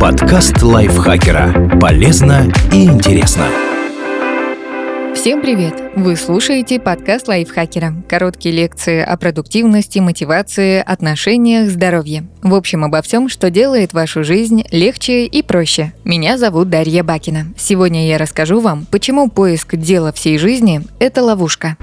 Подкаст лайфхакера. Полезно и интересно. Всем привет! Вы слушаете подкаст лайфхакера. Короткие лекции о продуктивности, мотивации, отношениях, здоровье. В общем, обо всем, что делает вашу жизнь легче и проще. Меня зовут Дарья Бакина. Сегодня я расскажу вам, почему поиск дела всей жизни – это ловушка.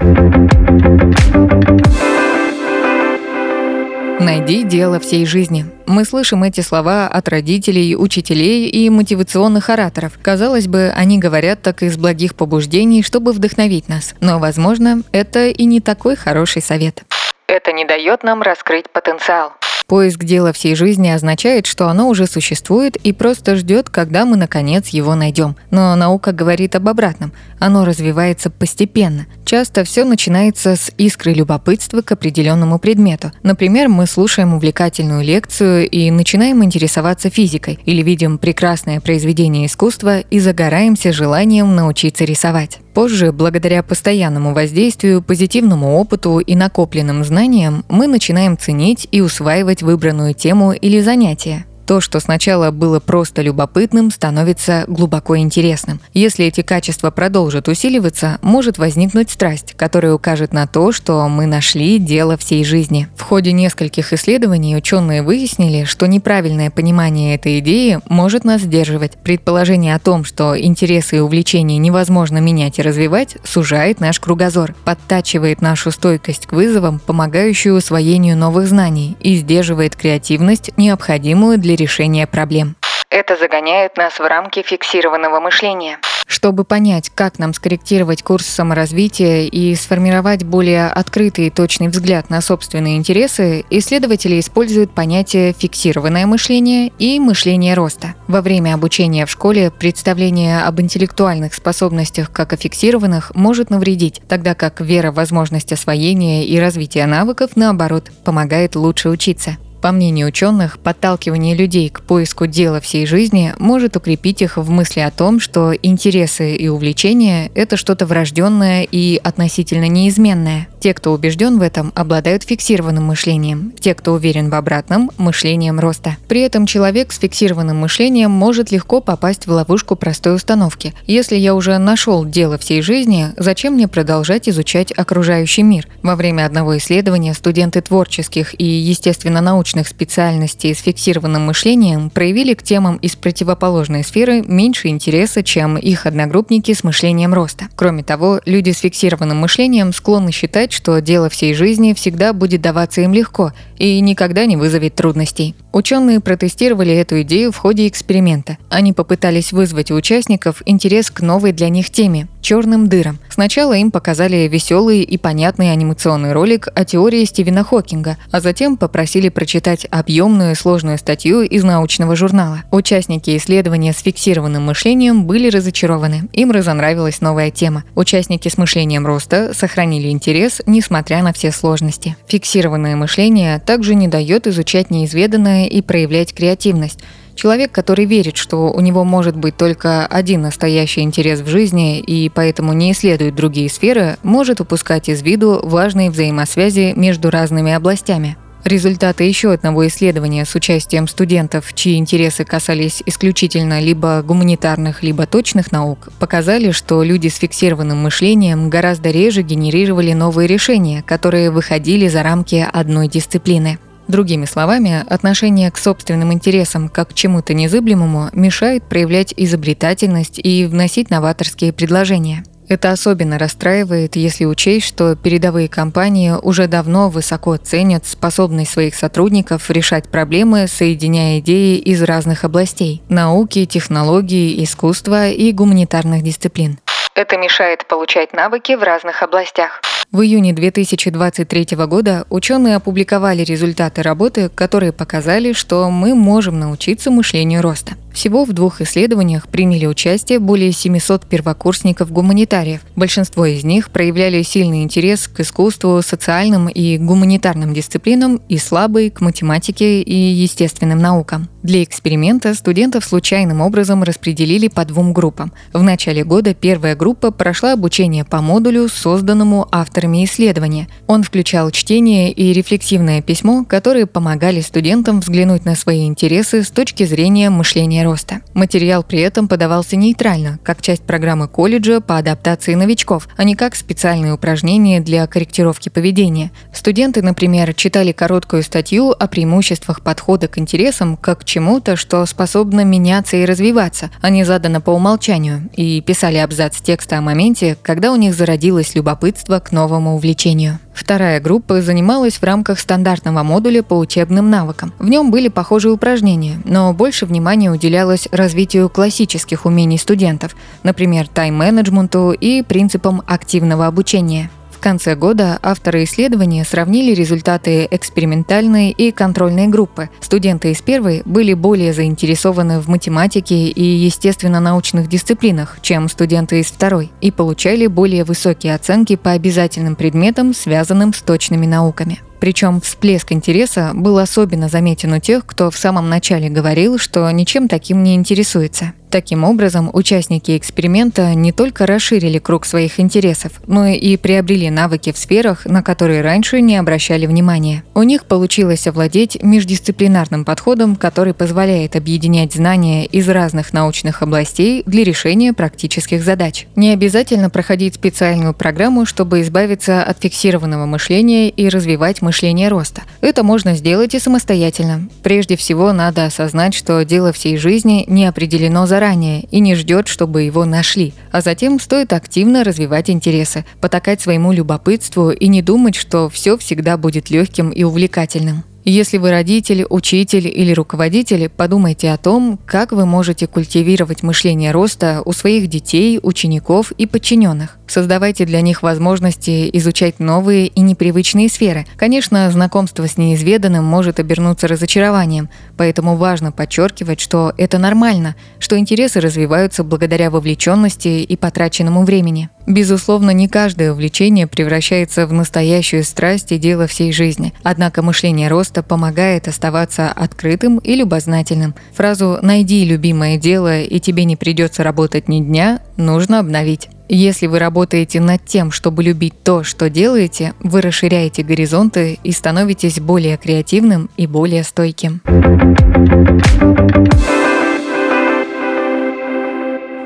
Найди дело всей жизни. Мы слышим эти слова от родителей, учителей и мотивационных ораторов. Казалось бы, они говорят так из благих побуждений, чтобы вдохновить нас. Но, возможно, это и не такой хороший совет. Это не дает нам раскрыть потенциал. Поиск дела всей жизни означает, что оно уже существует и просто ждет, когда мы наконец его найдем. Но наука говорит об обратном. Оно развивается постепенно. Часто все начинается с искры любопытства к определенному предмету. Например, мы слушаем увлекательную лекцию и начинаем интересоваться физикой, или видим прекрасное произведение искусства и загораемся желанием научиться рисовать. Позже, благодаря постоянному воздействию, позитивному опыту и накопленным знаниям, мы начинаем ценить и усваивать выбранную тему или занятие. То, что сначала было просто любопытным, становится глубоко интересным. Если эти качества продолжат усиливаться, может возникнуть страсть, которая укажет на то, что мы нашли дело всей жизни. В ходе нескольких исследований ученые выяснили, что неправильное понимание этой идеи может нас сдерживать. Предположение о том, что интересы и увлечения невозможно менять и развивать, сужает наш кругозор, подтачивает нашу стойкость к вызовам, помогающую усвоению новых знаний, и сдерживает креативность, необходимую для решения проблем. Это загоняет нас в рамки фиксированного мышления. Чтобы понять, как нам скорректировать курс саморазвития и сформировать более открытый и точный взгляд на собственные интересы, исследователи используют понятие «фиксированное мышление» и «мышление роста». Во время обучения в школе представление об интеллектуальных способностях как о фиксированных может навредить, тогда как вера в возможность освоения и развития навыков, наоборот, помогает лучше учиться. По мнению ученых, подталкивание людей к поиску дела всей жизни может укрепить их в мысли о том, что интересы и увлечения – это что-то врожденное и относительно неизменное. Те, кто убежден в этом, обладают фиксированным мышлением. Те, кто уверен в обратном – мышлением роста. При этом человек с фиксированным мышлением может легко попасть в ловушку простой установки. Если я уже нашел дело всей жизни, зачем мне продолжать изучать окружающий мир? Во время одного исследования студенты творческих и естественно-научных научных специальностей с фиксированным мышлением проявили к темам из противоположной сферы меньше интереса, чем их одногруппники с мышлением роста. Кроме того, люди с фиксированным мышлением склонны считать, что дело всей жизни всегда будет даваться им легко и никогда не вызовет трудностей. Ученые протестировали эту идею в ходе эксперимента. Они попытались вызвать у участников интерес к новой для них теме – черным дырам. Сначала им показали веселый и понятный анимационный ролик о теории Стивена Хокинга, а затем попросили прочитать объемную сложную статью из научного журнала. Участники исследования с фиксированным мышлением были разочарованы. Им разонравилась новая тема. Участники с мышлением роста сохранили интерес, несмотря на все сложности. Фиксированное мышление также не дает изучать неизведанное и проявлять креативность. Человек, который верит, что у него может быть только один настоящий интерес в жизни и поэтому не исследует другие сферы, может упускать из виду важные взаимосвязи между разными областями. Результаты еще одного исследования с участием студентов, чьи интересы касались исключительно либо гуманитарных, либо точных наук, показали, что люди с фиксированным мышлением гораздо реже генерировали новые решения, которые выходили за рамки одной дисциплины. Другими словами, отношение к собственным интересам как к чему-то незыблемому мешает проявлять изобретательность и вносить новаторские предложения. Это особенно расстраивает, если учесть, что передовые компании уже давно высоко ценят способность своих сотрудников решать проблемы, соединяя идеи из разных областей – науки, технологий, искусства и гуманитарных дисциплин. Это мешает получать навыки в разных областях. В июне 2023 года ученые опубликовали результаты работы, которые показали, что мы можем научиться мышлению роста. Всего в двух исследованиях приняли участие более 700 первокурсников-гуманитариев. Большинство из них проявляли сильный интерес к искусству, социальным и гуманитарным дисциплинам и слабый к математике и естественным наукам. Для эксперимента студентов случайным образом распределили по двум группам. В начале года первая группа прошла обучение по модулю, созданному авторами исследования. Он включал чтение и рефлексивное письмо, которые помогали студентам взглянуть на свои интересы с точки зрения мышления роста. Материал при этом подавался нейтрально, как часть программы колледжа по адаптации новичков, а не как специальные упражнения для корректировки поведения. Студенты, например, читали короткую статью о преимуществах подхода к интересам как чему-то, что способно меняться и развиваться, а не задано по умолчанию, и писали абзац текста о моменте, когда у них зародилось любопытство к новому увлечению. Вторая группа занималась в рамках стандартного модуля по учебным навыкам. В нем были похожие упражнения, но больше внимания уделялось развитию классических умений студентов, например, тайм-менеджменту и принципам активного обучения. В конце года авторы исследования сравнили результаты экспериментальной и контрольной группы. Студенты из первой были более заинтересованы в математике и естественно-научных дисциплинах, чем студенты из второй, и получали более высокие оценки по обязательным предметам, связанным с точными науками. Причем всплеск интереса был особенно заметен у тех, кто в самом начале говорил, что ничем таким не интересуется. Таким образом, участники эксперимента не только расширили круг своих интересов, но и приобрели навыки в сферах, на которые раньше не обращали внимания. У них получилось овладеть междисциплинарным подходом, который позволяет объединять знания из разных научных областей для решения практических задач. Не обязательно проходить специальную программу, чтобы избавиться от фиксированного мышления и развивать мышление роста. Это можно сделать и самостоятельно. Прежде всего, надо осознать, что дело всей жизни не определено заранее заранее и не ждет, чтобы его нашли. А затем стоит активно развивать интересы, потакать своему любопытству и не думать, что все всегда будет легким и увлекательным. Если вы родитель, учитель или руководитель, подумайте о том, как вы можете культивировать мышление роста у своих детей, учеников и подчиненных. Создавайте для них возможности изучать новые и непривычные сферы. Конечно, знакомство с неизведанным может обернуться разочарованием, поэтому важно подчеркивать, что это нормально, что интересы развиваются благодаря вовлеченности и потраченному времени. Безусловно, не каждое увлечение превращается в настоящую страсть и дело всей жизни. Однако мышление роста помогает оставаться открытым и любознательным. Фразу «найди любимое дело, и тебе не придется работать ни дня» нужно обновить. Если вы работаете над тем, чтобы любить то, что делаете, вы расширяете горизонты и становитесь более креативным и более стойким.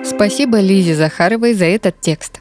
Спасибо Лизе Захаровой за этот текст.